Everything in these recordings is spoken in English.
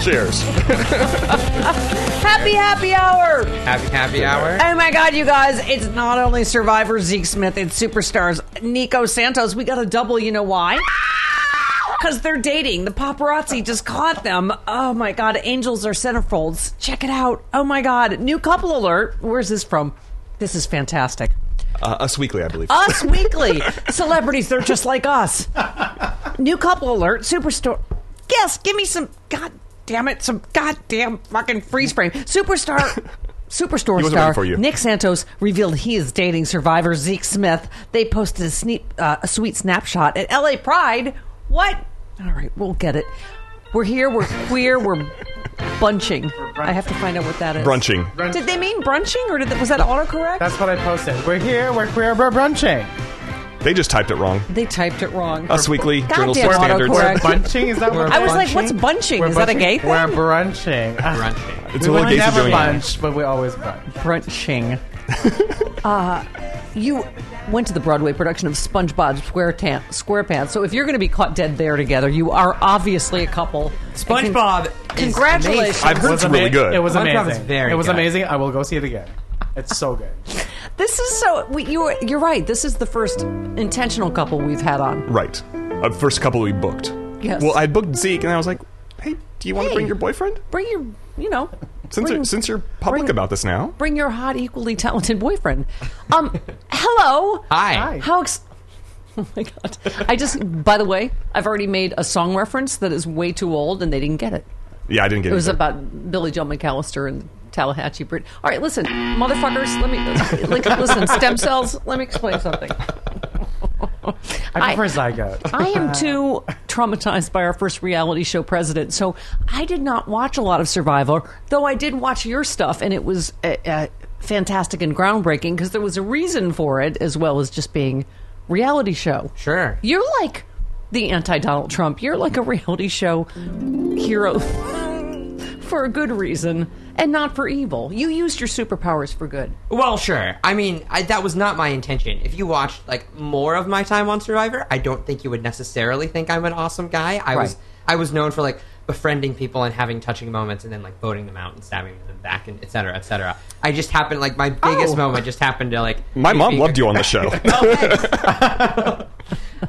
Cheers. Happy happy hour! Happy happy hour. Oh my god, you guys, it's not only Survivor Zeke Smith, it's superstars Nico Santos. We got a double, you know why? Because they're dating. The paparazzi just caught them. Oh my god, angels are centerfolds. Check it out. Oh my god, new couple alert. Where's this from? This is fantastic. Uh, Us Weekly, I believe. Us Weekly. Celebrities, they're just like us. New couple alert. Superstar. Yes, give me some. God damn it. Some goddamn fucking freeze frame. Superstar. Superstore star for you. Nick Santos revealed he is dating survivor Zeke Smith. They posted a, sneak, uh, a sweet snapshot at LA Pride. What? All right, we'll get it. We're here. We're queer. We're bunching. I have to find out what that is. Brunching. Did they mean brunching, or did that, was that autocorrect? That's what I posted. We're here. We're queer. We're brunching. They just typed it wrong. they typed it wrong. Us Weekly, Goddamn journalistic standards. autocorrect. Bunching? Is that what I was like, what's bunching? We're Is that a gay thing? We're brunching. Brunching. It's we only were gays never doing bunch, but we always brunch. brunching. uh, you went to the Broadway production of SpongeBob SquareTan- SquarePants. So if you're going to be caught dead there together, you are obviously a couple. SpongeBob. Con- congratulations. I've heard it's ama- really good. It was SpongeBob amazing. is very it was good. amazing. I will go see it again. It's so good. This is so. We, you, you're right. This is the first intentional couple we've had on. Right. Uh, first couple we booked. Yes. Well, I booked Zeke, and I was like, "Hey, do you want Hey. to bring your boyfriend? Bring your, you know, Since bring, you're, since you're public bring- about this now." bring your hot, equally talented boyfriend. Um, hello. Hi. Hi. How ex- Oh my god! I just, by the way, I've already made a song reference that is way too old, and they didn't get it. Yeah, I didn't get It It was about Billie Joe McAllister and Tallahatchie Bridge. All right, listen, motherfuckers. Let me like, listen. Stem cells. Let me explain something. I prefer zygote. I am too traumatized by our first reality show president, so I did not watch a lot of Survivor. Though I did watch your stuff, and it was uh, uh, fantastic and groundbreaking because there was a reason for it, as well as just being reality show. Sure. You're like the anti Donald Trump. You're like a reality show hero for a good reason and not for evil. You used your superpowers for good. Well, sure. I mean, I, that was not my intention. If you watched like more of my time on Survivor, I don't think you would necessarily think I'm an awesome guy. I was I was known for like befriending people and having touching moments and then like voting them out and stabbing them back and et cetera, et cetera. I just happened like my biggest Oh. moment just happened to like My mom loved a- you on the show.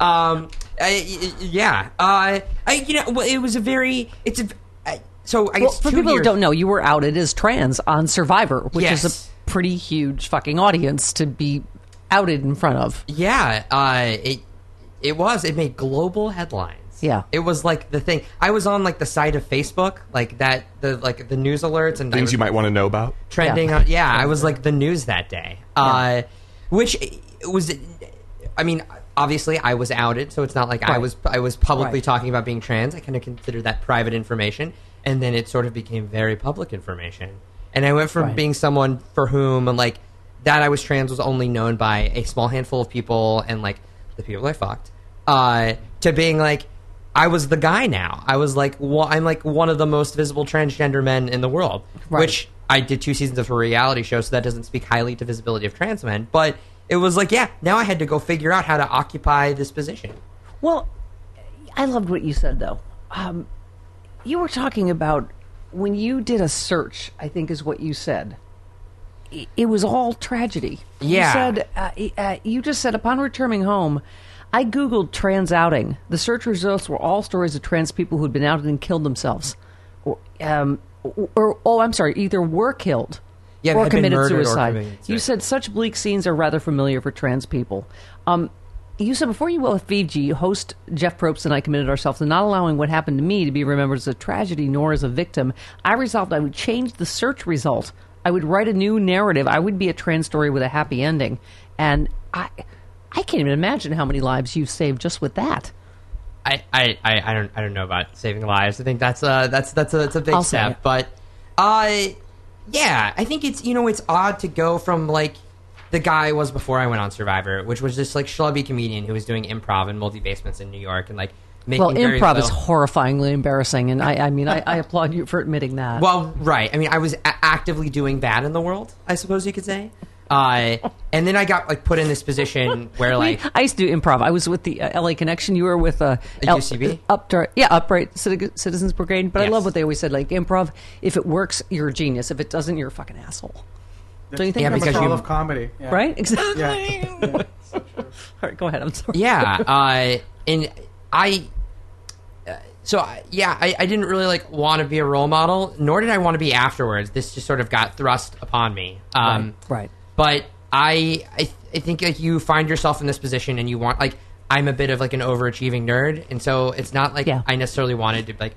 Oh, um, I, y- yeah. Uh, I, you know, it was a very. It's a. I, so I Well, guess for people years, who don't know, you were outed as trans on Survivor, which is a pretty huge fucking audience to be outed in front of. Yeah, uh, it it was. It made global headlines. Yeah. it was like the thing. I was on like the side of Facebook, like that, the like the news alerts and Things was you might want to know about. trending. Yeah. on Yeah, I was like the news that day. Uh, which was, I mean, obviously I was outed, so it's not like I was I was publicly Right. talking about being trans. I kind of consider that private information, and then it sort of became very public information. And I went from Right. being someone for whom like that I was trans was only known by a small handful of people and like the people I fucked, uh, to being like. I was the guy now. I was like, well, I'm like one of the most visible transgender men in the world, Right. which I did two seasons of a reality show, so that doesn't speak highly to visibility of trans men. But it was like, yeah, now I had to go figure out how to occupy this position. Well, I loved what you said though. Um, you were talking about when you did a search. I think is what you said. It was all tragedy. Yeah. You said uh, uh, you just said upon returning home. I googled trans outing. The search results were all stories of trans people who had been outed and killed themselves, or, um, or oh, I'm sorry, either were killed Yeah, or committed murdered or suicide. committed You said such bleak scenes are rather familiar for trans people. Um, you said before you left Fiji, host Jeff Probst and I committed ourselves to not allowing what happened to me to be remembered as a tragedy nor as a victim. I resolved I would change the search result. I would write a new narrative. I would be a trans story with a happy ending. And I, I can't even imagine how many lives you've saved just with that. I, I, I, don't I don't know about saving lives. I think that's a that's that's a that's a big I'll step. But uh yeah, I think it's you know, it's odd to go from like the guy was before I went on Survivor, which was this like schlubby comedian who was doing improv in multi basements in New York and like making Well, improv is horrifyingly embarrassing, and I, I mean, I, I applaud you for admitting that. Well, right. I mean, I was a- actively doing bad in the world, I suppose you could say. Uh, and then I got like put in this position where like I used to do improv. I was with the uh, LA Connection. You were with uh, A L- UCB? Upright, yeah, Upright Citizens Brigade. But I love what they always said. Like improv, if it works, you're a genius. If it doesn't, you're a fucking asshole. Don't you think? Yeah, that's because you- of comedy. Yeah. right, exactly. Yeah. All right, go ahead. I'm sorry. yeah uh and i uh, so I- yeah I, I didn't really like want to be a role model nor did i want to be afterwards this just sort of got thrust upon me um Right, right. but i i, th- I think like you find yourself in this position and you want like i'm a bit of like an overachieving nerd and so it's not like Yeah. i necessarily wanted to like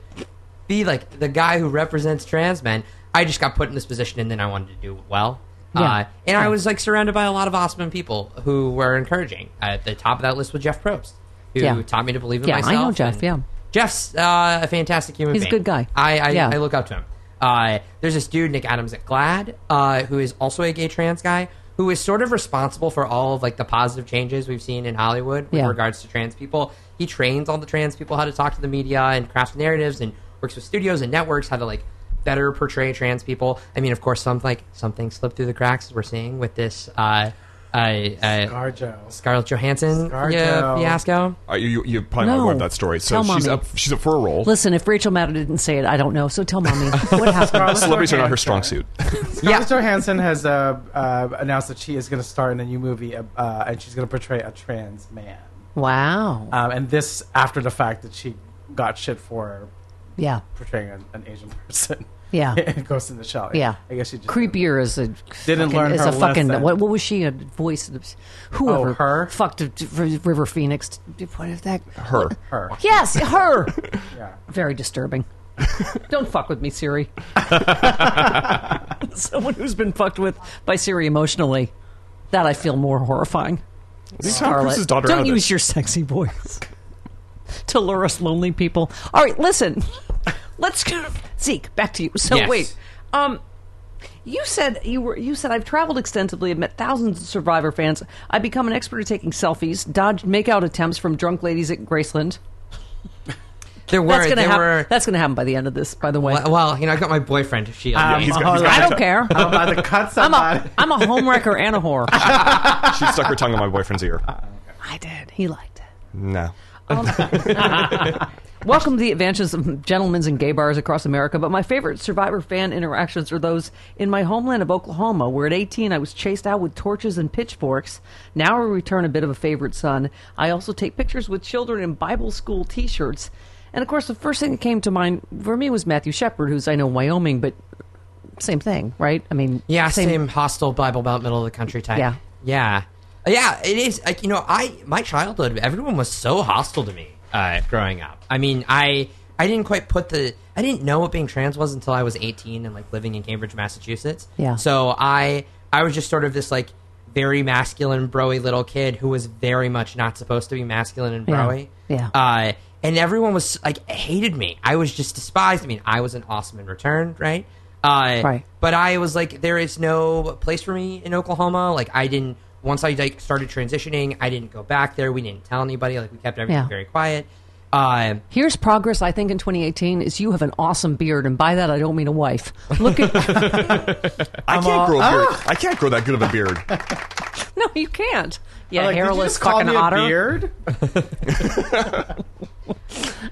be like the guy who represents trans men i just got put in this position and then i wanted to do well Yeah. uh, and I was like surrounded by a lot of awesome people who were encouraging. At the top of that list was Jeff Probst, who Yeah. taught me to believe in Yeah, I know Jeff, yeah. Jeff's uh, a fantastic human He's a good guy. I I, Yeah. I look up to him. Uh, there's this dude Nick Adams at GLAAD, uh, who is also a gay trans guy, who is sort of responsible for all of like the positive changes we've seen in Hollywood with Yeah. regards to trans people. He trains all the trans people how to talk to the media and craft narratives, and works with studios and networks how to like better portray trans people. I mean, of course, some like some things slip through the cracks we're seeing with this uh, uh, uh, Garjo. Scarlett Johansson Scarjo. yeah, fiasco. Uh, you, you probably No. not aware of that story. So Tell she's mommy. up. She's up for a role. Listen, if Rachel Maddow didn't say it, I don't know. So tell mommy what happened. Celebrities are not her strong suit. Scarlett Johansson has uh, uh, announced that she is going to star in a new movie, uh, uh, and she's going to portray a trans man. wow. Um, and this after the fact that she got shit for Yeah. portraying an, an Asian person. Yeah. in Ghost in the Shell. Yeah. I guess she just Creepier as a Didn't fucking, learn as her a fucking lesson. what, what was she a voice of whoever Oh, her? fucked a, River Phoenix what is that Her. her. yes her Yeah. very disturbing don't fuck with me Siri someone who's been fucked with by Siri emotionally that I feel more horrifying Leave Tom Scarlett, Cruise's daughter out don't use this. your sexy voice to lure us lonely people all right listen let's go Zeke back to you so Yes. wait um you said you were. You said I've traveled extensively. I've met thousands of Survivor fans. I've become an expert at taking selfies, dodged makeout attempts from drunk ladies at Graceland. There were That's gonna there happen. were That's gonna happen by the end of this. By the way, well, well, you know, I've got my boyfriend. She Um, he's got- hold he's got- I don't care. I'm about to cut I'm somebody. a I'm a homewrecker and a whore. She stuck her tongue in my boyfriend's ear. I did. He liked it. No. Welcome to the adventures of gentlemen's and gay bars across America. But my favorite Survivor fan interactions are those in my homeland of Oklahoma, where at 18 I was chased out with torches and pitchforks. Now I return a bit of a favorite son. I also take pictures with children in Bible school T-shirts. And of course, the first thing that came to mind for me was Matthew Shepard, who's I know Wyoming, but same thing, right? I mean, yeah, same, hostile Bible Belt, middle of the country type. Yeah. yeah, yeah. It is like you know, I my childhood, everyone was so hostile to me uh, growing up. I mean, I I didn't quite put the I didn't know what being trans was until I was 18 and like living in Cambridge, Massachusetts. Yeah. So I I was just sort of this like very masculine, broy little kid who was very much not supposed to be masculine and Yeah. broy. Yeah. Uh, and everyone was like hated me. I was just despised. I mean, I was an awesome in return, right? Uh, Right. But I was like, there is no place for me in Oklahoma. Like, I didn't. Once I like started transitioning, I didn't go back there. We didn't tell anybody. Like, we kept everything Yeah. very quiet. Uh, Here's progress. I think in 2018 is you have an awesome beard, and by that I don't mean a wife. Look at I can't grow a beard. I can't grow that good of a beard. no, you can't. Yeah, Like, did you hairless just call fucking me a otter. beard?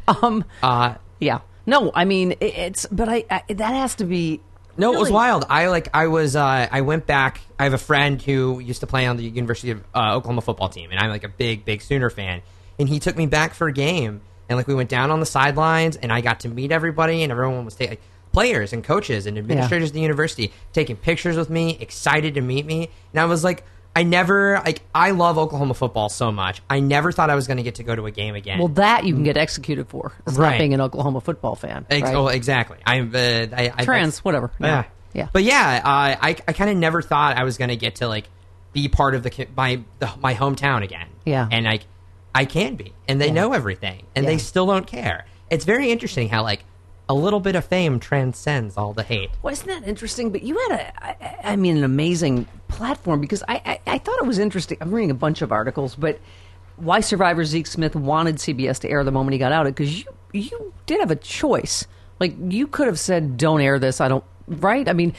Um, uh, yeah. No, I mean it, it's, but I, I that has to be. No, it was wild. I like I was uh, I went back. I have a friend who used to play on the University of uh, Oklahoma football team, and I'm like a big big Sooner fan. And he took me back for a game, and like we went down on the sidelines, and I got to meet everybody, and everyone was taking. Players and coaches and administrators of the university taking pictures with me, excited to meet me, and I was like, I never like I love Oklahoma football so much. I never thought I was going to get to go to a game again. Well, that you can get executed for. It's Right. not being an Oklahoma football fan. Ex- right? Oh, exactly. I'm uh, I, I Trans, whatever. Yeah, Yeah. But yeah, uh, I I kind of never thought I was gonna get to like be part of the my the, my hometown again. Yeah. and like I can be, and they know everything, and Yeah. they still don't care. It's very interesting how like a little bit of fame transcends all the hate. Well, isn't that interesting? But you had a, I, I mean, an amazing platform because I, I, I thought it was interesting. I'm reading a bunch of articles, but why survivor Zeke Smith wanted CBS to air the moment he got out of because you you did have a choice. Like you could have said, "Don't air this." I don't. Right? I mean,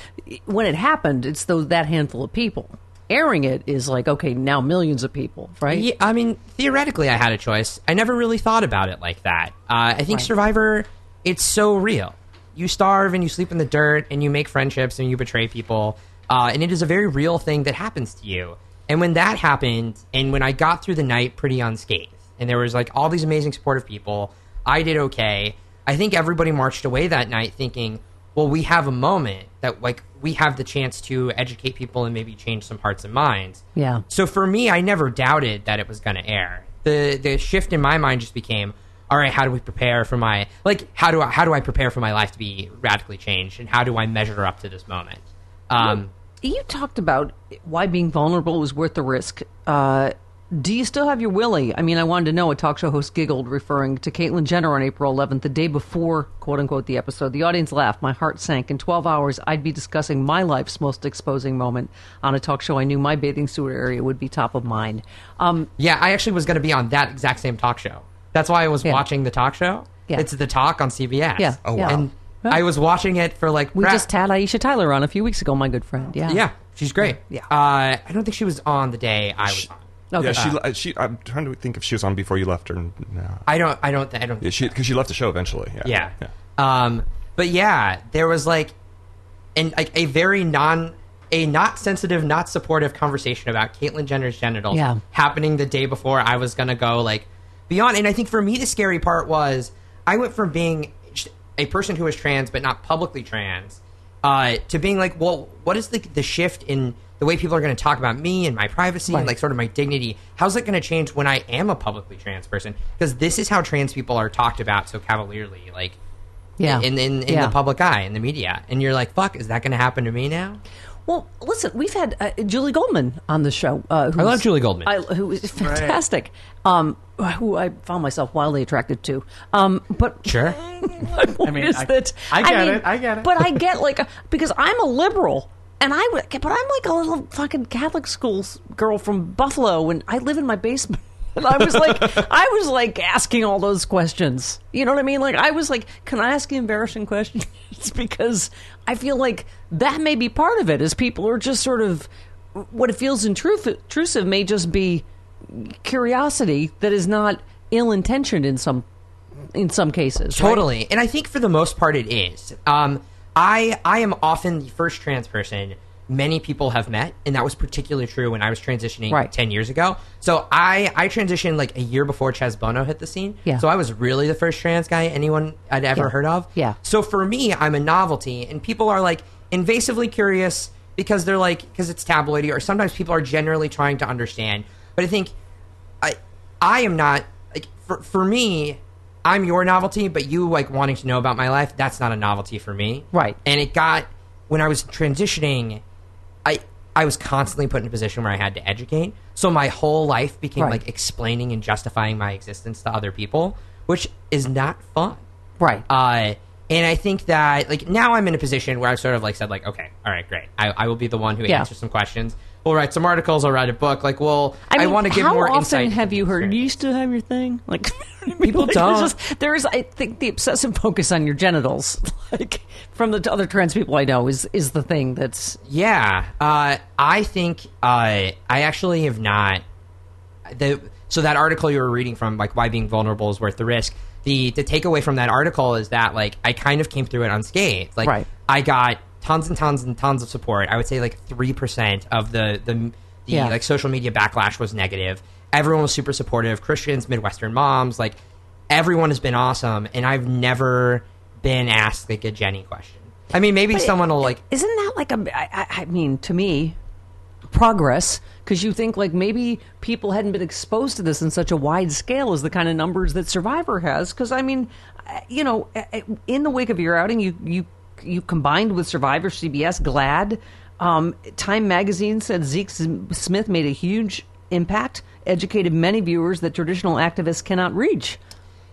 when it happened, it's those that handful of people. Airing it is like okay, now millions of people. Right? Yeah, I mean, theoretically, I had a choice. I never really thought about it like that. Uh, I think Right. Survivor, it's so real. You starve and you sleep in the dirt and you make friendships and you betray people. Uh, and it is a very real thing that happens to you. And when that happened, and when I got through the night pretty unscathed, and there was like all these amazing supportive people, I did okay. I think everybody marched away that night thinking, well, we have a moment that like we have the chance to educate people and maybe change some hearts and minds. Yeah. So for me, I never doubted that it was going to air. The the shift in my mind just became, all right, how do we prepare for my like how do I how do I prepare for my life to be radically changed and how do I measure up to this moment? Um, You talked about why being vulnerable was worth the risk. Uh, do you still have your Willie? I mean, I wanted to know. A talk show host giggled, referring to Caitlyn Jenner on April 11th, the day before, quote unquote, the episode. The audience laughed. My heart sank. In 12 hours, I'd be discussing my life's most exposing moment on a talk show. I knew my bathing suit area would be top of mind. Um, yeah, I actually was going to be on that exact same talk show. That's why I was Yeah. watching the talk show. Yeah. It's the talk on CBS. Yeah. Oh, yeah. wow. And I was watching it for like We prep. just had Aisha Tyler on a few weeks ago, my good friend. Yeah. yeah, she's great. Yeah. Uh, I don't think she was on the day I was on. Okay. Yeah, she, uh, she. I'm trying to think if she was on before you left or no. I don't. I don't. I don't. Yeah, she because she left the show eventually. Yeah. Yeah. Um, but yeah, there was like, and like a very non, a not sensitive, not supportive conversation about Caitlyn Jenner's genitals Yeah. happening the day before I was gonna go like beyond. And I think for me, the scary part was I went from being a person who was trans but not publicly trans uh, to being like, well, what is the the shift in the way people are going to talk about me and my privacy Right. and like sort of my dignity? How's it going to change when I am a publicly trans person? Because this is how trans people are talked about so cavalierly, like Yeah. in in, in Yeah. the public eye, in the media, and you're like, fuck, is that going to happen to me now? Well, listen, we've had uh, Julie Goldman on the show. Uh, who's- love Julie Goldman. I, who is fantastic. Um, who I found myself wildly attracted to. Um, but Sure. my point mean, is I- that I get mean, it, I get it. But I get like because I'm a liberal. And I but I'm like a little fucking Catholic school girl from Buffalo, and I live in my basement. And I was like, I was like asking all those questions. You know what I mean? Like, I was like, can I ask you embarrassing questions? because I feel like that may be part of it. Is people are just sort of what it feels intrusive, intrusive may just be curiosity that is not ill intentioned in some in some cases. right? Totally. And I think for the most part it is. Um, I I am often the first trans person many people have met, and that was particularly true when I was transitioning Right. ten years ago. So I I transitioned like a year before Chaz Bono hit the scene. Yeah. So I was really the first trans guy anyone i'd ever Yeah. heard of. Yeah. So for me, I'm a novelty, and people are like invasively curious because they're like because it's tabloidy, or sometimes people are generally trying to understand. But I think I I am not like for for me. I'm your novelty, but you like wanting to know about my life. That's not a novelty for me, Right. And it got when I was transitioning, I was constantly put in a position where I had to educate. So my whole life became Right. like explaining and justifying my existence to other people, which is not fun. Right. Uh, and I think that like now I'm in a position where I've sort of like said like, okay, all right, great. I, I will be the one who Yeah. answers some questions. We'll write some articles. I'll write a book. Like, well, I, mean, want to give how more often insight. have you heard? experience. You still have your thing? Like People like, don't. There's, just, there's, I think, the obsessive focus on your genitals, like from the other trans people I know, is is the thing that's Yeah, uh, I think uh, I actually have not. The so that article you were reading from, like why being vulnerable is worth the risk. The the takeaway from that article is that like I kind of came through it unscathed. Like Right. I got tons and tons and tons of support. I would say like three percent of the the the Yeah. like social media backlash was negative. Everyone was super supportive. Christians, Midwestern moms, like everyone has been awesome, and I've never been asked like a Jenny question. I mean, maybe someone will like Isn't that like a? I, I- mean, to me, progress because you think like maybe people hadn't been exposed to this in such a wide scale as the kind of numbers that Survivor has. Because I mean, you know, in the wake of your outing, you you you combined with Survivor, CBS, GLAAD, um, Time Magazine said Zeke Smith made a huge impact, educated many viewers that traditional activists cannot reach.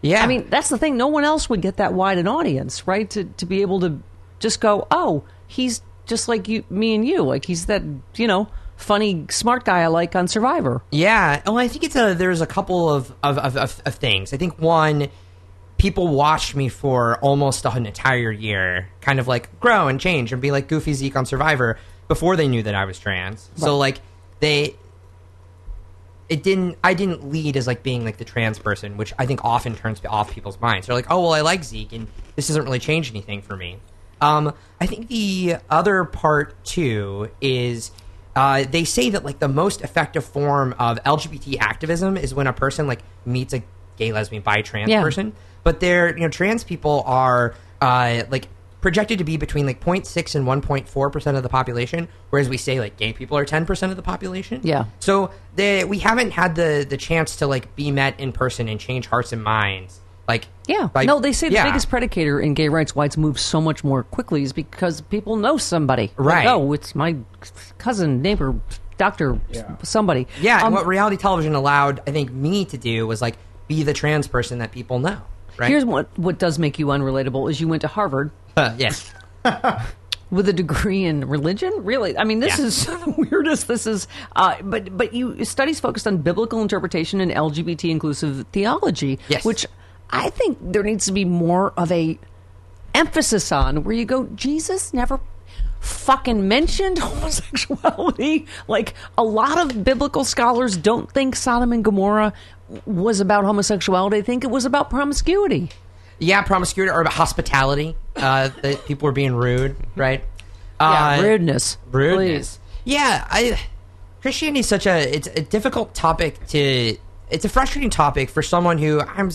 yeah. I mean, that's the thing. No one else would get that wide an audience, right? To to be able to just go, oh, he's just like you, me and you. Like he's that, you know, funny, smart guy I like on Survivor. Yeah, well, I think it's a there's a couple of of, of, of of things. I think one, people watched me for almost an entire year, kind of like grow and change and be like Goofy Zeke on Survivor before they knew that I was trans. So like they, it didn't. I didn't lead as like being like the trans person, which I think often turns off people's minds. They're like, oh well, I like Zeke, and this doesn't really change anything for me. Um, I think the other part too is uh, they say that like the most effective form of LGBT activism is when a person like meets a gay, lesbian, bi, trans Yeah. person, but they're you know trans people are uh, like projected to be between like 0.6 and 1.4 percent of the population, whereas we say like gay people are 10 percent of the population. Yeah. So they, we haven't had the the chance to like be met in person and change hearts and minds. Like Yeah. like- no, they say the biggest predicator in gay rights why it's moved so much more quickly is because people know somebody. Like, Right. oh, it's my cousin, neighbor, doctor, Yeah. somebody. Yeah, and Um, what reality television allowed, I think, me to do was like be the trans person that people know. Right? Here's what what does make you unrelatable is you went to Harvard Uh, yes. with a degree in religion really i mean this Yeah. is the weirdest this is uh, but but you studies focused on biblical interpretation and lgbt inclusive theology Yes. which i think there needs to be more of a emphasis on where you go jesus never fucking mentioned homosexuality like a lot of biblical scholars don't think sodom and gomorrah was about homosexuality I think it was about promiscuity Yeah, promiscuity or about hospitality. Uh, that people were being rude, right? yeah Uh, rudeness rudeness. Yeah, I Christianity is such a it's a difficult topic to it's a frustrating topic for someone who I'm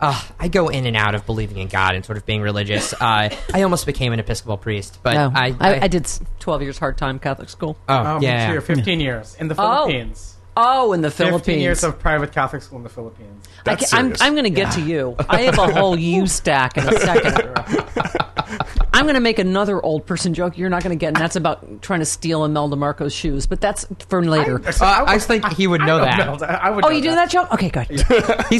uh, I go in and out of believing in God and sort of being religious. Uh, I almost became an Episcopal priest, but no, I, I, I did 12 years hard time Catholic school. Oh, Oh, me yeah, too. 15 years in the Oh. Philippines. Oh, in the 15 Philippines. years of private Catholic school in the Philippines. I That's ca- I'm, serious. I'm going to get to you. I have a whole you stack in a second. I'm going to make another old person joke you're not going to get, and that's about trying to steal Imelda Marcos' shoes, but that's for later. Uh, I just think he would know I that. know. I would oh, know you do that joke? Okay, good. He's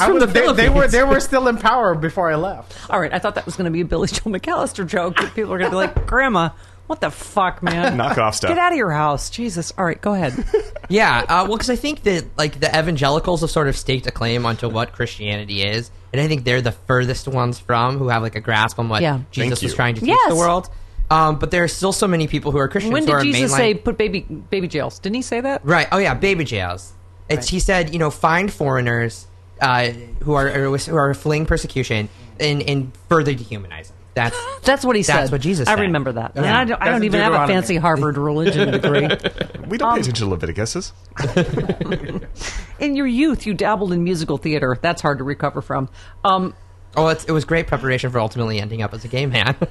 I from was- the they, Philippines. they were they were still in power before I left. All right, I thought that was going to be a Billie Joe McAllister joke. that People are going to be like, Grandma, what the fuck, man? Knock off stuff. Get out of your house. Jesus. All right, go ahead. Yeah, uh, well, because I think that like the evangelicals have sort of staked a claim onto what Christianity is, and I think they're the furthest ones from who have like a grasp on what Yeah. Jesus Thank was you. trying to teach Yes. the world. Um, but there are still so many people who are Christians When who are did Jesus mainline- say put baby baby jails? Didn't he say that? right? Oh yeah, baby jails. It's he said you know find foreigners uh, who are who are fleeing persecution and and further dehumanize them. That's That's what he said. That's what Jesus I said. remember that. And I don't, I That's don't in even have a Deuteronomy. fancy Harvard religion degree. We don't pay attention to Leviticus. in your youth, you dabbled in musical theater. That's hard to recover from. Um, oh, it's, it was great preparation for ultimately ending up as a gay man.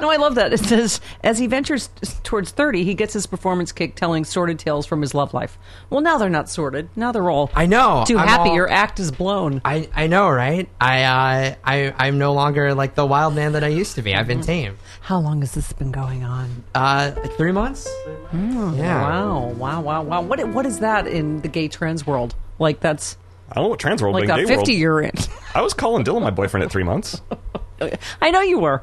no, I love that. It says, as he ventures towards 30, he gets his performance kick telling sordid tales from his love life. Well, now they're not sordid. Now they're all I know. too I'm happy. all- Your act is blown. I, I know, right? I, uh, I I'm no longer like the wild man that I used to be. I've been tame. How long has this been going on? Uh, like three months. yeah. Wow, wow, wow, wow. What, what is that in the gay trans world? Like, that's. I don't know what trans world Like being a gay world. 50 year in. I was calling Dylan my boyfriend at three months. I know you were.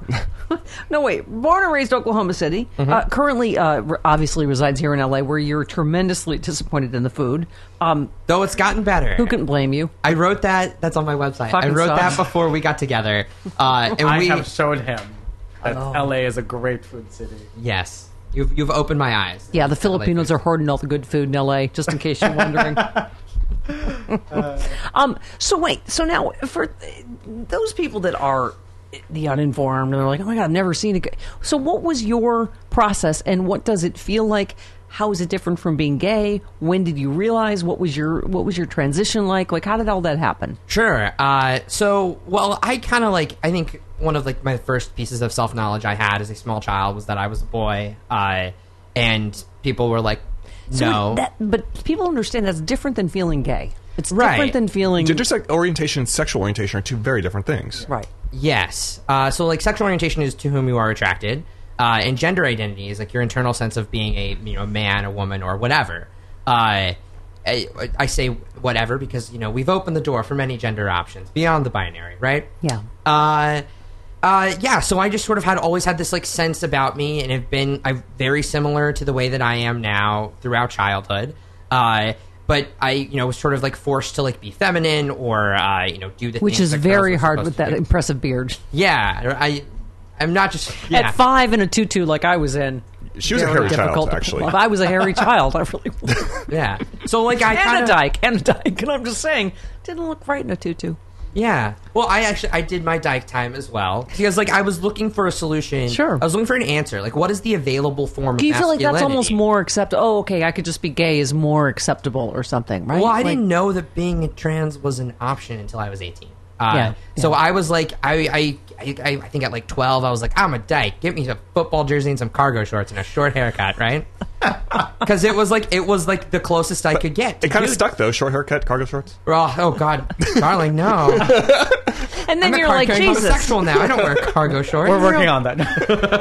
no, wait. Born and raised Oklahoma City. Mm-hmm. Uh, currently, uh, re- obviously resides here in LA, where you're tremendously disappointed in the food. Um, Though it's gotten better. who can blame you? I wrote that. That's on my website. I wrote sucks. that before we got together. Uh, and I we, have showed him that Oh. LA is a great food city. yes, you've you've opened my eyes. Yeah, the Filipinos are hoarding all the good food in LA, just in case you're wondering. um. So wait. So now, for those people that are the uninformed, and they're like, "Oh my god, I've never seen it." So, what was your process, and what does it feel like? How is it different from being gay? When did you realize? What was your What was your transition like? Like, how did all that happen? Sure. Uh, so, well, I kind of like. I think one of like my first pieces of self knowledge I had as a small child was that I was a boy, uh, and people were like, So "No." that, but people understand that's different than feeling gay. It's Right. different than feeling Gender sex orientation and sexual orientation are two very different things. right. Yes. Uh, so, like, sexual orientation is to whom you are attracted, uh, and gender identity is like your internal sense of being a you know man, a woman, or whatever. Uh, I, I say whatever because you know we've opened the door for many gender options beyond the binary, right? Yeah. Uh, uh, yeah. So I just sort of had always had this like sense about me, and have been I very similar to the way that I am now throughout childhood. Uh, but I, you know, was sort of like forced to like be feminine or uh, you know do the Which things is that very were hard with that do. impressive beard. Yeah, I, I'm not just yeah. At five in a tutu, like I was in. She was a very hairy child, difficult actually. pull off. I was a hairy child. I really was. Yeah. So like I and kind of dyke, and a dyke. And I'm just saying, didn't look right in a tutu. Yeah. Well, I actually I did my dyke time as well because like I was looking for a solution. Sure. I was looking for an answer. Like, what is the available form? Do you of feel like that's almost more acceptable? Oh, okay, I could just be gay is more acceptable or something, right? Well, I Like- didn't know that being trans was an option until I was 18. Uh, Yeah, So yeah. I was like, I, I, I, I think at like 12, I was like, I'm a dyke. Give me a football jersey and some cargo shorts and a short haircut, right? Because it was like it was like the closest I could get. It kind of stuck though. Short haircut, cargo shorts. Oh, oh God, darling, no. And then I'm you're like, Jesus. homosexual now. I don't wear cargo shorts. We're working on that.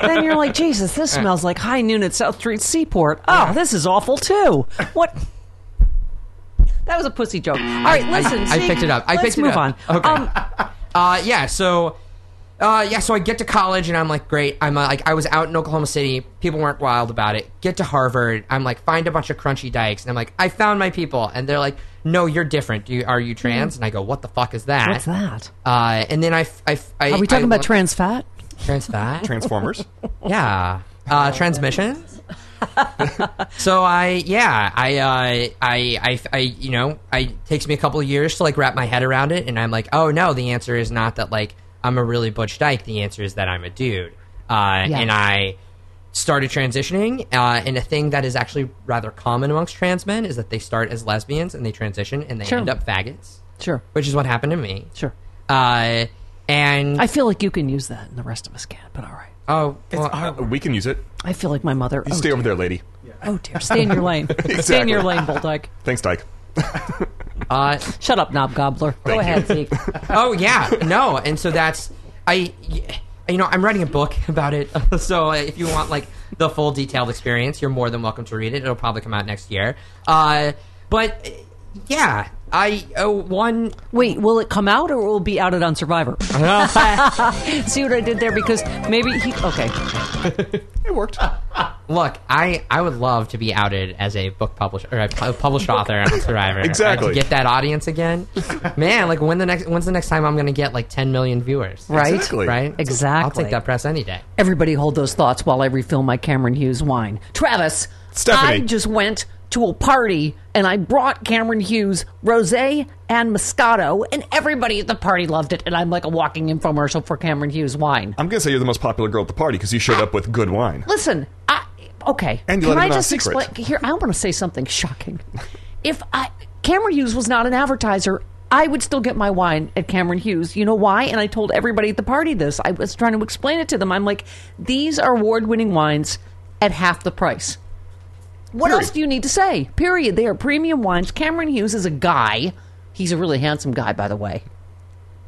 then you're like, Jesus, this smells like high noon at South Street Seaport. Oh, this is awful too. What? That was a pussy joke. All right, listen. I see, picked it up. I let's picked it move up. on. Okay. Um, Uh, yeah. So, uh, yeah. So I get to college and I'm like, great. I'm uh, like, I was out in Oklahoma City. People weren't wild about it. Get to Harvard. I'm like, find a bunch of crunchy dykes, and I'm like, I found my people, and they're like, no, you're different. Do you, are you trans? And I go, what the fuck is that? What's that? Uh, and then I, I, Are we talking I about look- trans fat? trans fat? Transformers. Yeah. Uh, transmission. so I, yeah, I, uh, I, I, I, you know, I it takes me a couple of years to like wrap my head around it, and I'm like, oh no, the answer is not that like I'm a really butch dyke. The answer is that I'm a dude. Uh, Yeah. and I started transitioning, uh, and a thing that is actually rather common amongst trans men is that they start as lesbians and they transition and they Sure. end up faggots, Sure, which is what happened to me. sure. Uh, and I feel like you can use that, and the rest of us can't. But all right. Oh, well, Uh, we can use it. I feel like my mother. You oh, stay over there, lady. Oh dear, stay in your lane. Stay in your lane, Bulldyke. Thanks, Dyke. uh, Shut up, knob gobbler. Go Thank ahead, Zeke. oh yeah no and so that's i you know i'm writing a book about it so if you want like the full detailed experience you're more than welcome to read it it'll probably come out next year uh but uh, yeah i uh, one Wait, will it come out or will it be outed on Survivor? See what I did there? Because maybe he. Okay. It worked. look i i would love to be outed as a book publisher or a pu- published author on survivor Exactly. to get that audience again man like when the next when's the next time i'm gonna get like 10 million viewers Right? Exactly. right Exactly. i'll take that press any day Everybody hold those thoughts while I refill my Cameron Hughes wine. Travis, Stephanie. I just went to a party and I brought Cameron Hughes rosé and Moscato, and everybody at the party loved it. And I'm like a walking infomercial for Cameron Hughes wine. I'm gonna say you're the most popular girl at the party because you showed up with good wine. Listen, I, okay. And you Can let I him just secret. explain? Here, I want to say something shocking. if I Cameron Hughes was not an advertiser, I would still get my wine at Cameron Hughes. You know why? And I told everybody at the party this. I was trying to explain it to them. I'm like, these are award-winning wines at half the price. What Period. else do you need to say? Period. They are premium wines. Cameron Hughes is a guy. He's a really handsome guy, by the way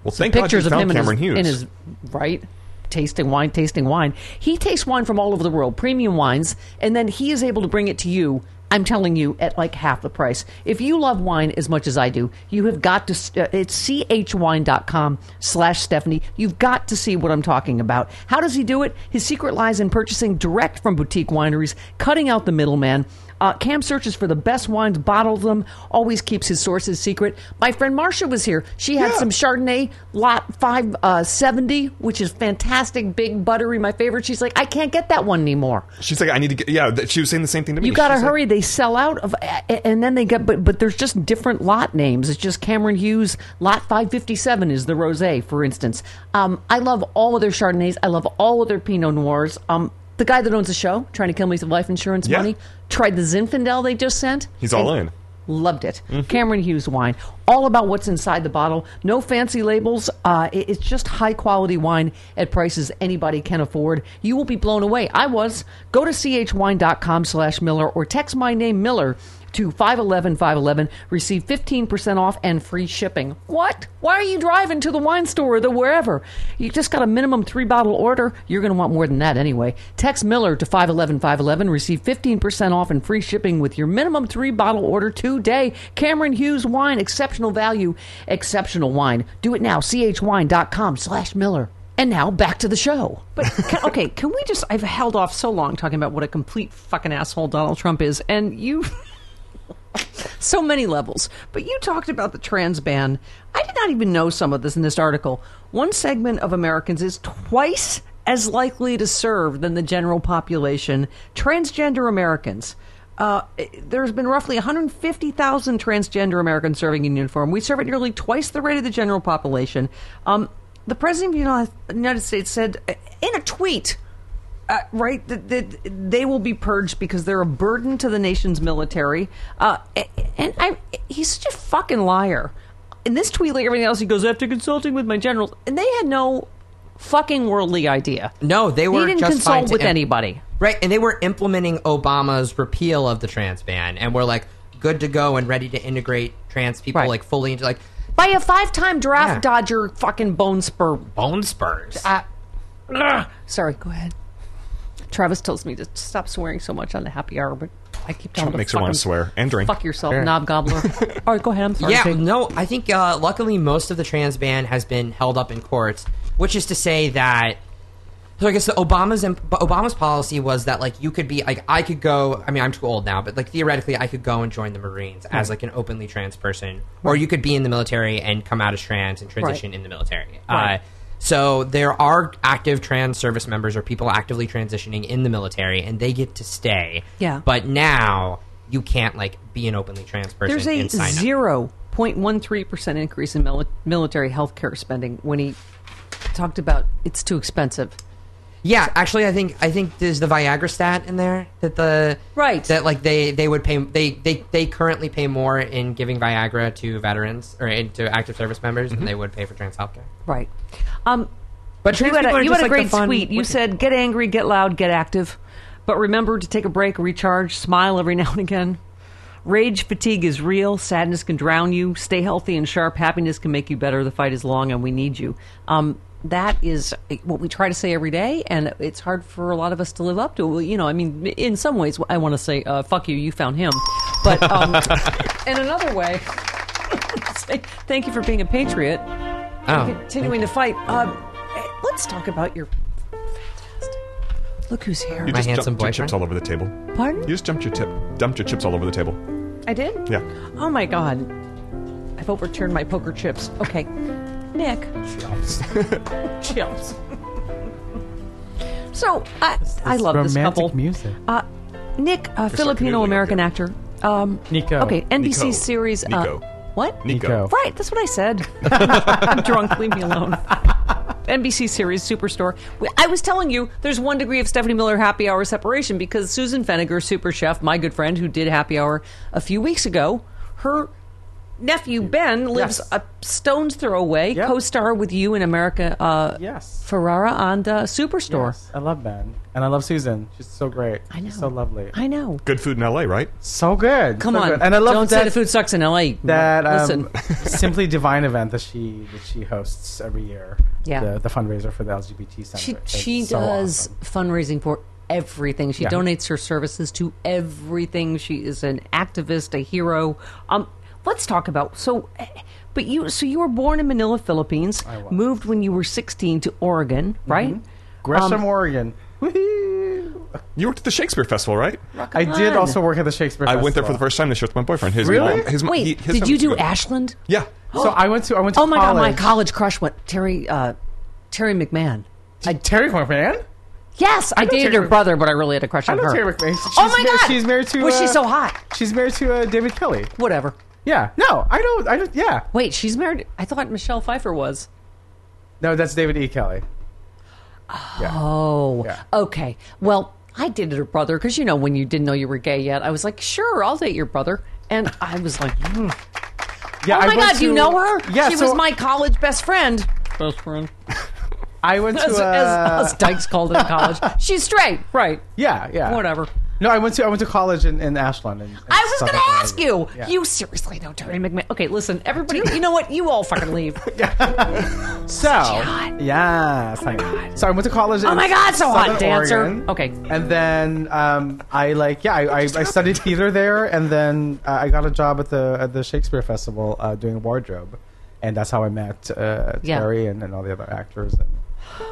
Well, thank God pictures you of him in Cameron his, Hughes. in his right tasting wine tasting wine he tastes wine from all over the world premium wines and then he is able to bring it to you I'm telling you, at like half the price. If you love wine as much as I do, you have got to. Uh, it's chwine.com slash Stephanie. You've got to see what I'm talking about. How does he do it? His secret lies in purchasing direct from boutique wineries, cutting out the middleman. Uh, Cam searches for the best wines, bottles them, always keeps his sources secret. My friend Marcia was here. She had Yeah. some Chardonnay lot 570, which is fantastic, big, buttery, my favorite. She's like, I can't get that one anymore. She's like, I need to get. Yeah, she was saying the same thing to me. You got to She's like, hurry. they sell out of, and then they get, but but there's just different lot names. It's just Cameron Hughes lot 557 is the rosé, for instance. Um, I love all of their Chardonnays. I love all of their Pinot Noirs. Um, the guy that owns the show, trying to kill me with life insurance Yeah. money, tried the Zinfandel they just sent. He's all in. Loved it. Cameron Hughes wine. All about what's inside the bottle. No fancy labels. Uh, it- it's just high quality wine at prices anybody can afford. You will be blown away. I was. Go to chwine.com slash Miller or text my name Miller to 511 511. Receive 15% off and free shipping. What? Why are you driving to the wine store or the wherever? You just got a minimum three bottle order. You're going to want more than that anyway. Text Miller to 511 511. Receive 15% off and free shipping with your minimum three bottle order today. Cameron Hughes Wine. Exceptional value. Exceptional wine. Do it now. chwine.com slash Miller. And now back to the show. But can, okay, can we just? I've held off so long talking about what a complete fucking asshole Donald Trump is, and you. So many levels. But you talked about the trans ban. I did not even know some of this in this article. One segment of Americans is twice as likely to serve than the general population. Transgender Americans. Uh, there's been roughly 150,000 transgender Americans serving in uniform. We serve at nearly twice the rate of the general population. Um, the president of the United- States said uh, in a tweet uh, right that, that they will be purged because they're a burden to the nation's military. Uh, and I, he's such a fucking liar. In this tweet, like everything else, he goes after consulting with my generals, and they had no fucking worldly idea. No, they were He didn't just fine consult with im- anybody. Right, and they were implementing Obama's repeal of the trans ban, and were like good to go and ready to integrate trans people Right. like fully into like By a five time draft Yeah. dodger fucking bone spur. bone spurs. Uh. Sorry, go ahead. Travis tells me to stop swearing so much on the happy hour, but I keep telling him makes to her wanna swear and drink. Fuck yourself, Yeah. knob gobbler. All right, go ahead. I'm sorry. yeah, no, I think uh, luckily most of the trans ban has been held up in courts, which is to say that. So I guess the Obama's Obama's policy was that like you could be like I could go. I mean, I'm too old now, but like theoretically, I could go and join the Marines as like an openly trans person, or you could be in the military and come out as trans and transition Right. in the military. Right. Uh, so there are active trans service members or people actively transitioning in the military, and they get to stay. Yeah. But now you can't like be an openly trans person. There's a and sign up. zero point one three percent increase in mili- military health care spending when he talked about it's too expensive. Yeah, actually, I think I think there's the Viagra stat in there that the Right. that like they they would pay they they they currently pay more in giving Viagra to veterans or to active service members than they would pay for trans healthcare. Right. Um, But you had a, you had a like great fun- tweet. You said, "Get angry, get loud, get active, but remember to take a break, recharge, smile every now and again." Rage fatigue is real. Sadness can drown you. Stay healthy and sharp. Happiness can make you better. The fight is long, and we need you. Um, that is what we try to say every day, and it's hard for a lot of us to live up to. Well, You know, I mean, in some ways, I want to say, uh, "Fuck you, you found him," but um, in another way, say, thank you for being a patriot Oh, continuing to fight. Um, eh, let's talk about your fantastic. Look who's here. You My just handsome dumped your chips all over the table. Pardon? You just dumped your tip, dumped your chips all over the table. I did. Yeah. Oh my god. I've overturned my poker chips. Okay, Nick. Chips. so I I love this romantic couple. music. Uh, Nick, a Filipino American actor. Um, Nico. Okay, NBC Nico. series. Nico. Uh, what? Nico. Right, that's what I said. I'm drunk. Leave me alone. NBC series Superstore. I was telling you, there's one degree of Stephanie Miller happy hour separation because Susan Feniger, super chef, my good friend who did happy hour a few weeks ago, her nephew Ben lives Yes. a stone's throw away, Yep. co-star with you in America. Uh, Yes. Ferrera on the Superstore. Yes, I love Ben. And I love Susan. She's so great. I know. She's so lovely. I know. Good food in L.A., right? so good. Come so on, good. And I love don't that, say the food sucks in L.A. that Listen, um, Simply Divine event that she that she hosts every year. Yeah. The, the fundraiser for the LGBT center. She It's she so does awesome. fundraising for everything. She Yeah. donates her services to everything. She is an activist, a hero. Um, let's talk about so. But you, so you were born in Manila, Philippines. Moved when you were 16 to Oregon, right? Gresham, Um, Oregon. Woohoo! You worked at the Shakespeare Festival, right? I did on. also work at the Shakespeare. I went there for the Festival. first time this year with my boyfriend. His Really? mom- his, mo- Wait, he- his did you family's do good. Ashland? Yeah. So I went to I went to Oh my god, my college. college crush went Terry uh, Terry McMahon. I, Terry McMahon. Yes, I, know dated Terry her Mc- brother, but I really had a crush I on know her. Terry McMahon. She's oh my mar- god, she's married to. Was she uh, so hot? She's married to uh, David Kelly. Whatever. Yeah. No, I don't. I don't. Yeah. Wait, she's married. I thought Michelle Pfeiffer was. No, that's David E. Kelley. Oh, Yeah. okay. Well, I dated her brother because you know when you didn't know you were gay yet, I was like, sure, I'll date your brother, and I was like, hmm. Yeah. oh I my went god, do you know her? Yeah. she so was my college best friend. Best friend, I went to. as, Uh, as us dykes called it in college. She's straight, right? yeah. Yeah. Whatever. No, I went to I went to college in, in Ashland. In, in I was going to ask you. Yeah. You seriously know Terry McMahon? Okay, listen, everybody. You know what? You all fucking leave. yeah. So yeah, so I went to college. Oh my God, so hot, Southern dancer. Oregon. Okay. and then um, I like yeah, I, I, I studied theater there, and then uh, I got a job at the at the Shakespeare Festival uh, doing wardrobe, and that's how I met uh, Yeah. Terry and, and all the other actors and,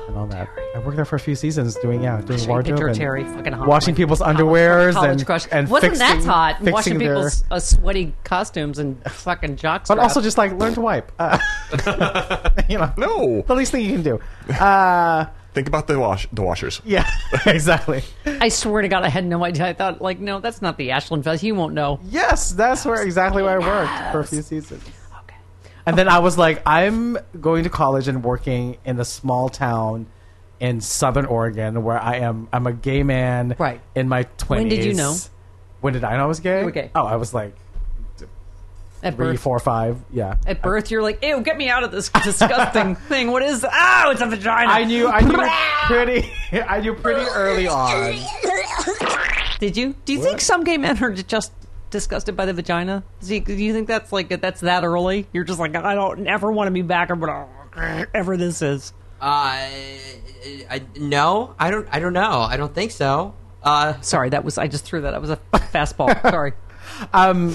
and all that. I worked there for a few seasons doing yeah, doing Sure wardrobe picture and Terry fucking hot. washing like people's underwears college and crush. and wasn't fixing, that hot? fixing Washing their, people's uh, sweaty costumes and fucking jocks. but also just like learn to wipe. Uh, you know, No. the least thing you can do. Uh, Think about the wash the washers. yeah, exactly. I swear to God, I had no idea. I thought, like, no, that's not the Ashland Fest. You won't know. Yes, that's where exactly where I worked for a few seasons. And then I was like, I'm going to college and working in a small town in Southern Oregon where I am. I'm a gay man. Right. In my twenties. When did you know? When did I know I was gay? You were gay. Oh, I was like At three, birth, four, five. Yeah. at birth, you're like, ew, get me out of this disgusting thing. What is? Oh, it's a vagina. I knew. I knew pretty. I knew pretty early on. Did you? Do you think some gay men are just disgusted by the vagina? Zeke, do you think that's like that's that early? You're just like, I don't ever want to be back or whatever this is. Uh, I, no, I don't. I don't know. I don't think so. Uh, Sorry, that was I just threw that. That was a fastball. Sorry. Um.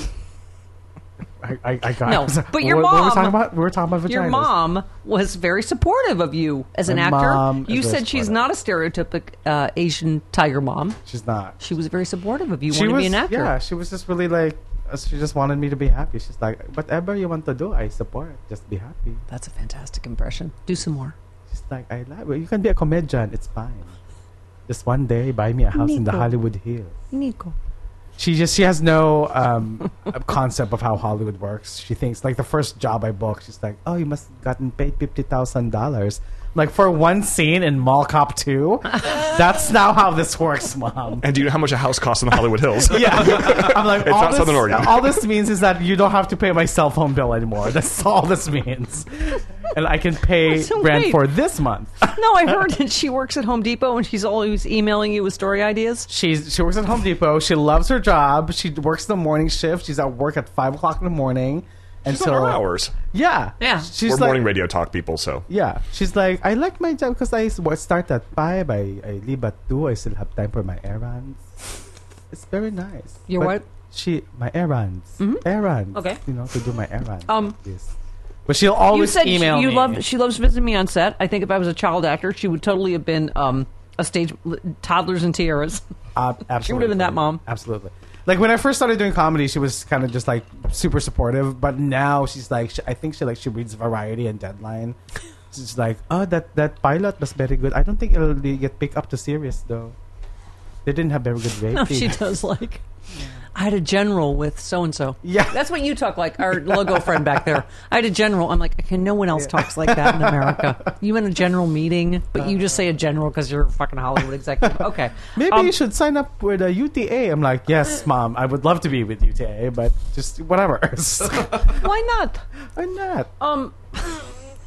I, I, I got No, but your what, What were we mom- talking about? We were talking about vaginas. Your mom was very supportive of you as an My actor. mom you is very said she's not a stereotypic uh, Asian tiger mom. She's not. She was very supportive of you she wanting was, to be an actor. Yeah, she was just really like, uh, she just wanted me to be happy. She's like, whatever you want to do, I support. Just be happy. That's a fantastic impression. Do some more. She's like, I love it. You can be a comedian. It's fine. Just one day, buy me a house in the Hollywood Hills. Nico. She just she has no um, concept of how Hollywood works. She thinks like the first job I booked, she's like, "Oh, you must have gotten paid fifty thousand dollars." Like for one scene in Mall Cop Two, that's now how this works, mom. And do you know how much a house costs in the Hollywood Hills? Yeah, I'm like, It's all not this, Southern Oregon. all this means is that you don't have to pay my cell phone bill anymore. That's all this means, and I can pay So rent wait. for this month. No, I heard that she works at Home Depot and she's always emailing you with story ideas. She's she works at Home Depot. She loves her job. She works the morning shift. She's at work at five o'clock in the morning It's until not our hours. Yeah, Yeah. She's We're like, morning radio talk people, so Yeah, she's like, I like my job because I start at five. I, I leave at two. I still have time for my errands. It's very nice. Your But what? She my errands. Errands. Okay. You know to do my errands. Um, Yes. But she'll You always said she- you me. love she loves visiting me on set. I think if I was a child actor, she would totally have been um, a stage toddlers and tiaras. Uh, absolutely. She would have been that mom. Absolutely. Like when I first started doing comedy, she was kind of just like super supportive. But now she's like, she, I think she like she reads Variety and Deadline. She's like, oh, that that pilot was very good. I don't think it'll get picked up to series though. They didn't have very good ratings. No, ratings. she does like. I had a general with so and so. Yeah. that's what you talk like. Our logo friend back there. I had a general. I'm like, okay, no one else talks like that in America. You in a general meeting, but you just say a general because you're a fucking Hollywood executive. Okay, Maybe Um, you should sign up with a UTA. I'm like, yes, mom, I would love to be with UTA, but just whatever. Why not? Why not? Um,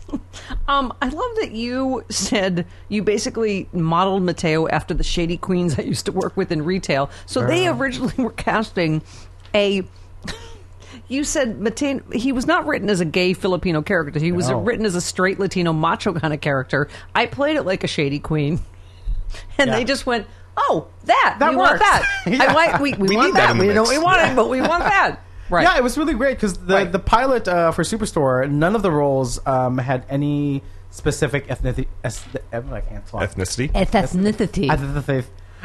um, I love that you said you basically modeled Mateo after the shady queens I used to work with in retail. So they originally were casting a. You said Mateo. He was not written as a gay Filipino character. He was No. written as a straight Latino macho kind of character. I played it like a shady queen, and Yeah. they just went. Oh, that, That we want works. that. Yeah. I want, we, we, We want that that. we know mix. we want it, but we want that. Right. Yeah, it was really great because the Right. the pilot uh, for Superstore, none of the roles um, had any specific ethnicity. Es- I can't talk. Ethnicity. Ethnicity. Ethnicity.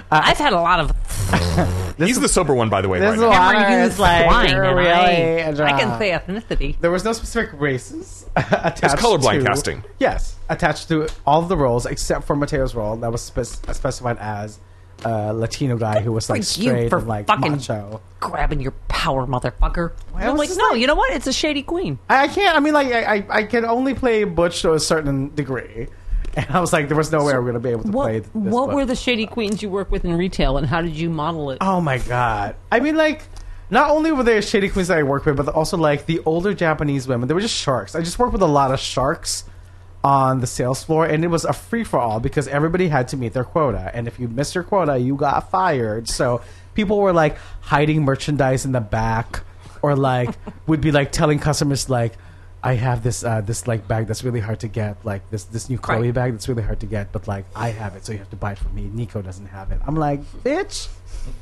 I've had a lot of. He's the sober one, by the way. There's Right a now. lot Never of used it's like swine, and really. I, I uh, can say ethnicity. There was no specific races attached. colorblind to, casting. Yes, attached to all of the roles except for Mateo's role that was spec- specified as a Latino guy who was like straight for and like fucking- macho. Grabbing your power, motherfucker. Well, I'm like, no, like- you know what? It's a shady queen. I I can't. I mean, like I, I, I can only play Butch to a certain degree, and I was like, there was no way we were going to be able to What, play. This what Butch. were the shady queens you work with in retail, and how did you model it? Oh my god! I mean, like, not only were there shady queens that I worked with, but also like the older Japanese women. They were just sharks. I just worked with a lot of sharks on the sales floor, and it was a free for all because everybody had to meet their quota, and if you missed your quota, you got fired. So people were like hiding merchandise in the back, or like would be like telling customers like. I have this uh, this like bag that's really hard to get, like this this new Chloe Right. bag that's really hard to get, but like I have it, so you have to buy it from me. Nico doesn't have it. I'm like, bitch,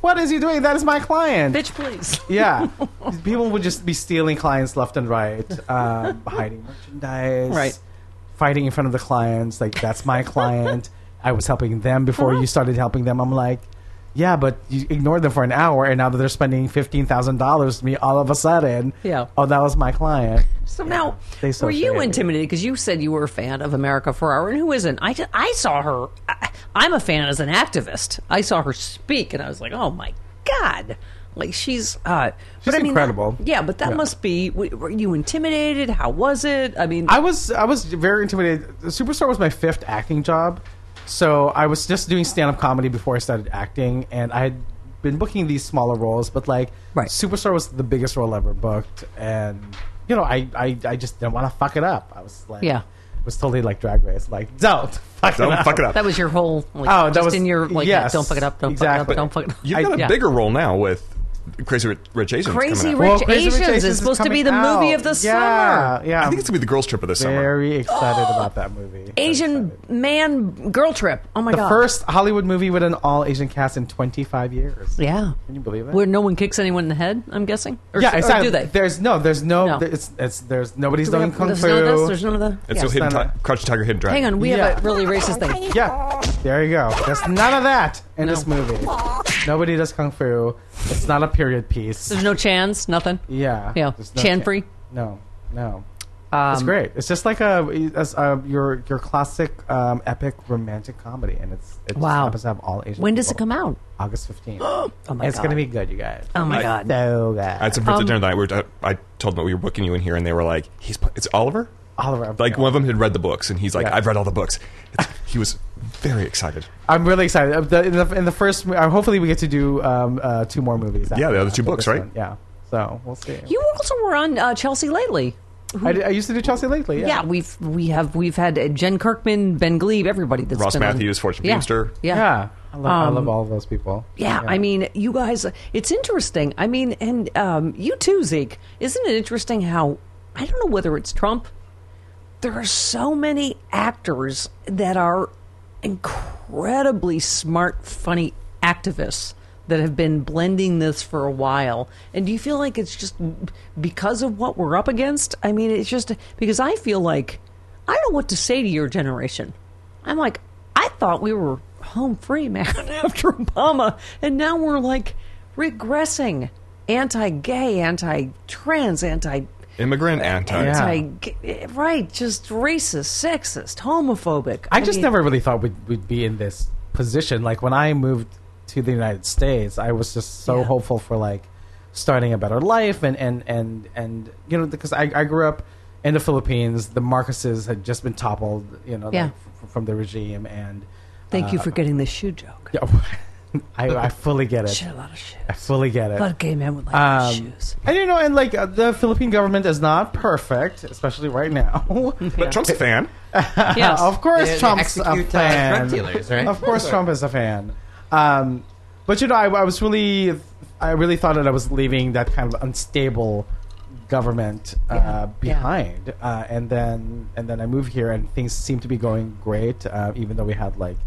what is he doing? That is my client. Bitch, please. Yeah, people would just be stealing clients left and right, um, hiding merchandise, Right. Fighting in front of the clients, like that's my client. I was helping them before Uh-huh. you started helping them. I'm like, yeah, but you ignored them for an hour, and now that they're spending fifteen thousand dollars to me, all of a sudden, Yeah. oh, that was my client. So now, They so were you intimidated because you said you were a fan of America Ferrera, and who isn't? I, I saw her. I, I'm a fan as an activist. I saw her speak, and I was like, oh my god, like she's. Uh, She's but I mean, incredible. that- yeah, but that Yeah. must be. Were you intimidated? How was it? I mean, I was I was very intimidated. Superstore was my fifth acting job, so I was just doing stand up comedy before I started acting, and I had been booking these smaller roles, but like Right. Superstore was the biggest role ever booked, and you know I I, I just didn't want to fuck it up. I was like, Yeah. it was totally like Drag Race, like don't fuck Don't it up. fuck it up. that was your whole. Like, Oh, that just was- in your like. yes, don't fuck it up. Don't exactly. fuck it up. Don't fuck it up. You've I- got a yeah. bigger role now with Crazy Rich, Rich Asians. Crazy coming out. Rich Well, Crazy Rich Asians Asians is supposed to be coming the movie of the yeah, summer. Yeah, I think it's gonna be the girls' trip of the summer. very excited about that movie. Asian man girl trip. Oh my god. The first Hollywood movie with an all Asian cast in 25 years. Yeah. Can you believe it? Where no one kicks anyone in the head, I'm guessing? Or, yeah, or exactly. do they? There's no, there's no, No. It's, it's, there's nobody's Do we doing have- kung there's fu. none of this? There's none of the. It's yeah. a hidden Stand ti- Crouch Tiger, Hidden Dragon. Hang on, we Yeah. have a really racist thing. yeah, there you go. There's none of that in this movie. Nobody does kung fu. It's not a period piece. There's no chans, nothing. Yeah, Yeah. There's no Chan cha- free? No, no. Um, It's great. It's just like a, as a your your classic um, epic romantic comedy, and it's it just Wow. happens to have all Asian. When does it people. come out? August 15th. Oh my it's god. gonna be good, you guys. Oh my I- god. So good. I had some friends Um, at dinner that night. We were, I told them we were booking you in here, and they were like, "He's it's Oliver." Oliver, I'm- Like one of them had read the books, and he's like, Yeah. "I've read all the books." It's, he was very excited. I'm really excited. Uh, The, in, the, in the first, uh, hopefully, we get to do um, uh, two more movies. Yeah, the other two books, right? one. Yeah. So we'll see. You also were on uh, Chelsea lately. I, I used to do Chelsea lately. Yeah. Yeah. we've we have we've had uh, Jen Kirkman, Ben Gleib, everybody that's Ross been on- Mathews, Fortune yeah. Feimster. Yeah. Yeah. I love, I Um, love all of those people. Yeah, I mean, you guys, it's interesting. I mean, and um, you too, Zeke. Isn't it interesting how, I don't know whether it's Trump, there are so many actors that are incredibly smart, funny activists that have been blending this for a while. And do you feel like it's just because of what we're up against? I mean, it's just because I feel like I don't know what to say to your generation. I'm like, I thought we were home free, man, after Obama, and now we're like regressing, anti-gay, anti-trans, anti. Immigrant anti. Yeah. anti. anti right? Just racist, sexist, homophobic. I just mean, never really thought we'd, we'd be in this position. Like when I moved to the United States, I was just so Yeah. hopeful for like starting a better life and and and and you know because I, I grew up in the Philippines. The Marcoses had just been toppled, you know, Yeah. like, f- from the regime and. Thank you for uh, getting this shoe joke. Yeah, I, I fully get it. Shit, a lot of shit. I fully get it. A lot of gay men would like Um, shoes. and you know, and like uh, the Philippine government is not perfect, especially right now. But Trump's a fan. Yes. of course, They- they Trump's a execute, uh, fan. drug dealers, right? Of course, Trump is a fan. Um, but you know, I, I was really, I really thought that I was leaving that kind of unstable government uh, Yeah. behind, uh, and then and then I moved here, and things seem to be going great, uh, even though we had like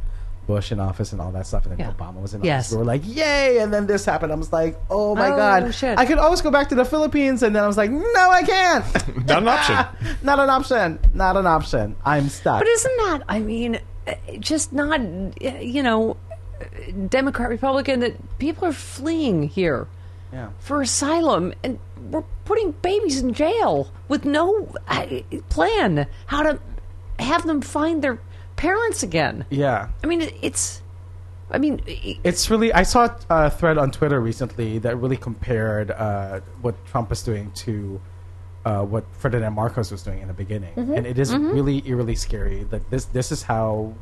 Bush in office and all that stuff, and then Yeah. Obama was in Yes. office. We were like, "Yay!" And then this happened. I was like, "Oh my Oh, god!" shit. I could always go back to the Philippines, and then I was like, "No, I can't. Not an option. Not an option. Not an option. I'm stuck." But isn't that, I mean, uh, just not, you know, uh, Democrat, Republican, that people are fleeing here yeah. for asylum and we're putting babies in jail with no uh, plan how to have them find their parents again. Yeah. I mean, it- it's, I mean, It's really. I saw a thread on Twitter recently that really compared uh, what Trump was doing to uh, what Ferdinand Marcos was doing in the beginning, Mm-hmm. and it is really eerily scary. That this this is how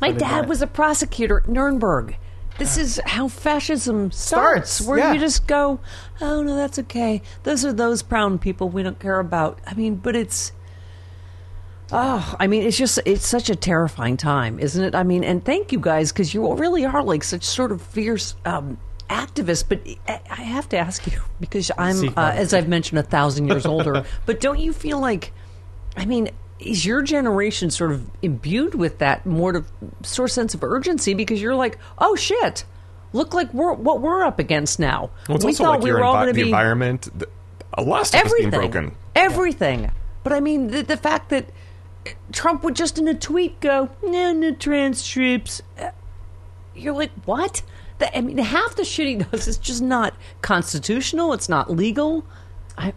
my Ferdinand- dad was a prosecutor at Nuremberg. This is how fascism starts, Starts, where yeah. you just go, oh no, that's okay. Those are those brown people we don't care about. I mean, but it's, oh, I mean, it's just, it's such a terrifying time, isn't it? I mean, and thank you guys because you really are like such sort of fierce um, activists. But I I have to ask you because I'm, uh, as I've mentioned, a thousand years older. but don't you feel like? I mean, is your generation sort of imbued with that more to, sort of sense of urgency because you're like, oh shit, look like we're what we're up against now. Well, it's we also thought like we were all going to the be environment. The, a lot of stuff everything, is being broken. everything. But I mean, the, the fact that Trump would just in a tweet go, no, no trans troops. You're like, what? The, I mean, half the shit he does is just not constitutional. It's not legal. I,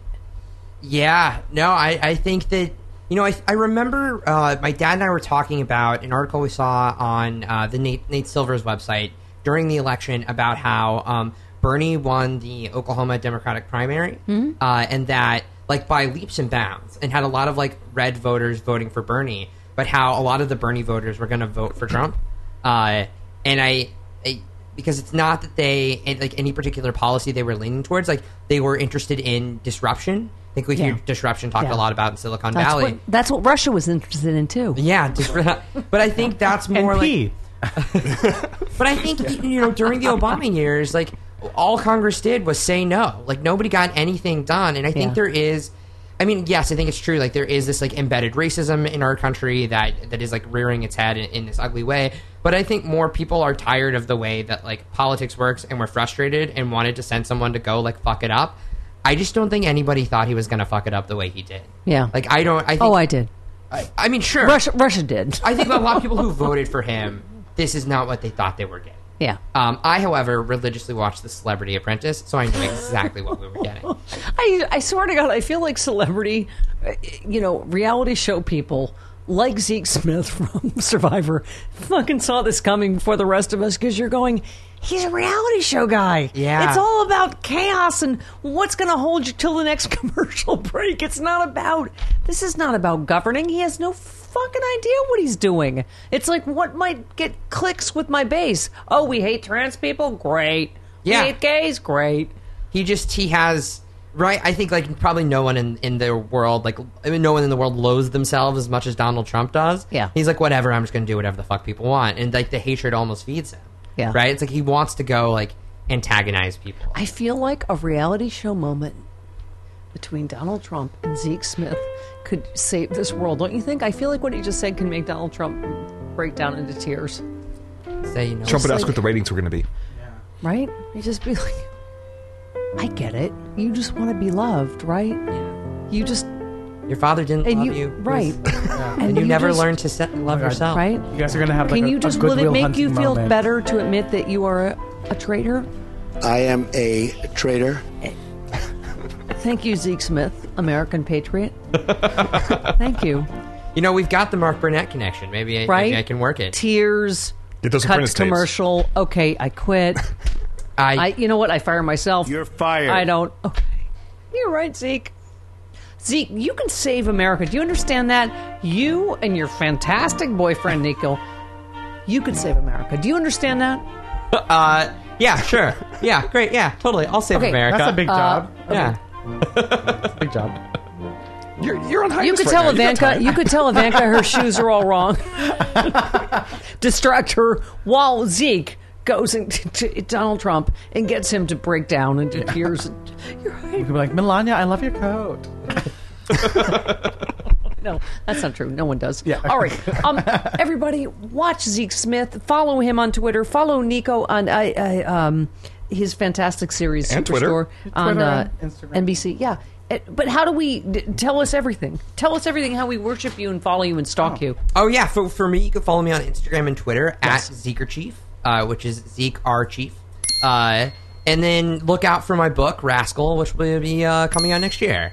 Yeah, no, I, I think that you know I, I remember uh, my dad and I were talking about an article we saw on uh, the Nate, Nate Silver's website during the election about how um, Bernie won the Oklahoma Democratic primary, uh, and that like by leaps and bounds, and had a lot of like red voters voting for Bernie, but how a lot of the Bernie voters were going to vote for Trump, uh, and I, I because it's not that they like any particular policy they were leaning towards like they were interested in disruption. I think we hear disruption talked Yeah. a lot about in silicon that's valley. what that's what Russia was interested in too. yeah disrupt- but i think that's and more like but i think you know during the obama years like all congress did was say no like nobody got anything done and i think Yeah. there is I mean, yes, I think it's true. Like there is this like embedded racism in our country that that is like rearing its head in, in this ugly way. But I think more people are tired of the way that like politics works, and we're frustrated and wanted to send someone to go like fuck it up. I just don't think anybody thought he was going to fuck it up the way he did. Yeah. Like I don't. I think, oh, I did. I, I mean, sure. Russia, Russia did. I think a lot of people who voted for him, this is not what they thought they were getting. Yeah. Um, I, however, religiously watched The Celebrity Apprentice, so I knew exactly what we were getting. I, I swear to God, I feel like celebrity, uh, you know, reality show people like Zeke Smith from Survivor fucking saw this coming before the rest of us because you're going, he's a reality show guy. Yeah. It's all about chaos and what's going to hold you till the next commercial break. It's not about, this is not about governing. He has no fucking idea what he's doing. It's like, what might get clicks with my base? Oh, we hate trans people? Great. Yeah. We hate gays? Great. he just he has right i think like probably no one in in the world like I mean, no one in the world loathes themselves as much as donald trump does Yeah. he's like whatever i'm just gonna do whatever the fuck people want and like the hatred almost feeds him Yeah. right it's like he wants to go like antagonize people I feel like a reality show moment between Donald Trump and Zeke Smith could save this world. Don't you think? I feel like what he just said can make Donald Trump break down into tears. say you know Trump would ask like- what the ratings were going to be. Right? He just be like, I get it. You just want to be loved, right? You just your father didn't and love you, you, right? and, you, never just- learned to set, love yourself right. You guys are gonna have like Can a, you a just will it make you feel moment. better to admit that you are a, a traitor? I am a traitor. Eh. Thank you, Zeke Smith, American patriot. Thank you. you know we've got the mark burnett connection maybe I, Right? maybe I can work it Tears. Get those Cuts apprentice tapes. commercial. Okay, I quit. I, I, you know what? I fire myself. You're fired. I don't. Okay, you're right, Zeke. Zeke, you can save America. Do you understand that? You and your fantastic boyfriend Nico, you can save America. Do you understand that? uh yeah sure yeah great yeah totally i'll save Okay, america That's a big Uh, job. yeah Big job. You're, you're on hiatus You could right tell now. Ivanka. time. You could tell Ivanka her shoes are all wrong. Distract her while Zeke goes into to Donald Trump and gets him to break down into tears. You're right. You could be like, Melania, I love your coat. no, that's not true. No one does. Yeah. All right. Um, everybody, watch Zeke Smith. Follow him on Twitter. Follow Nico on uh, uh, um, his fantastic series And Twitter. Superstore on Twitter uh, Instagram. NBC. Yeah. Uh, But how do we d- tell us everything? Tell us everything. How we worship you and follow you and stalk you. Oh yeah, for, for me, you can follow me on Instagram and Twitter at Zeker Chief, uh, which is Zeke R Chief. Uh, and then look out for my book Rascal, which will be uh, coming out next year.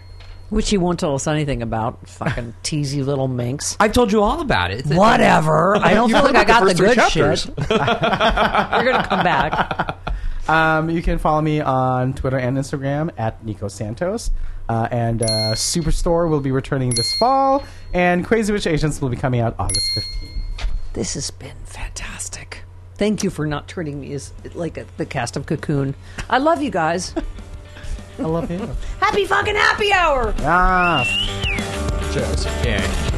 Which he won't tell us anything about. Fucking teasy little minx. I've told you all about it. It's Whatever. I don't You feel like heard I got the good first three shit. You're gonna come back. Um, you can follow me on Twitter and Instagram at Nico Santos. Uh, and uh, Superstore will be returning this fall, and Crazy Rich Asians will be coming out August 15th. This has been fantastic. Thank you for not treating me as like a, the cast of Cocoon. I love you guys. I love you. Happy fucking happy hour. ah. Cheers. Yeah.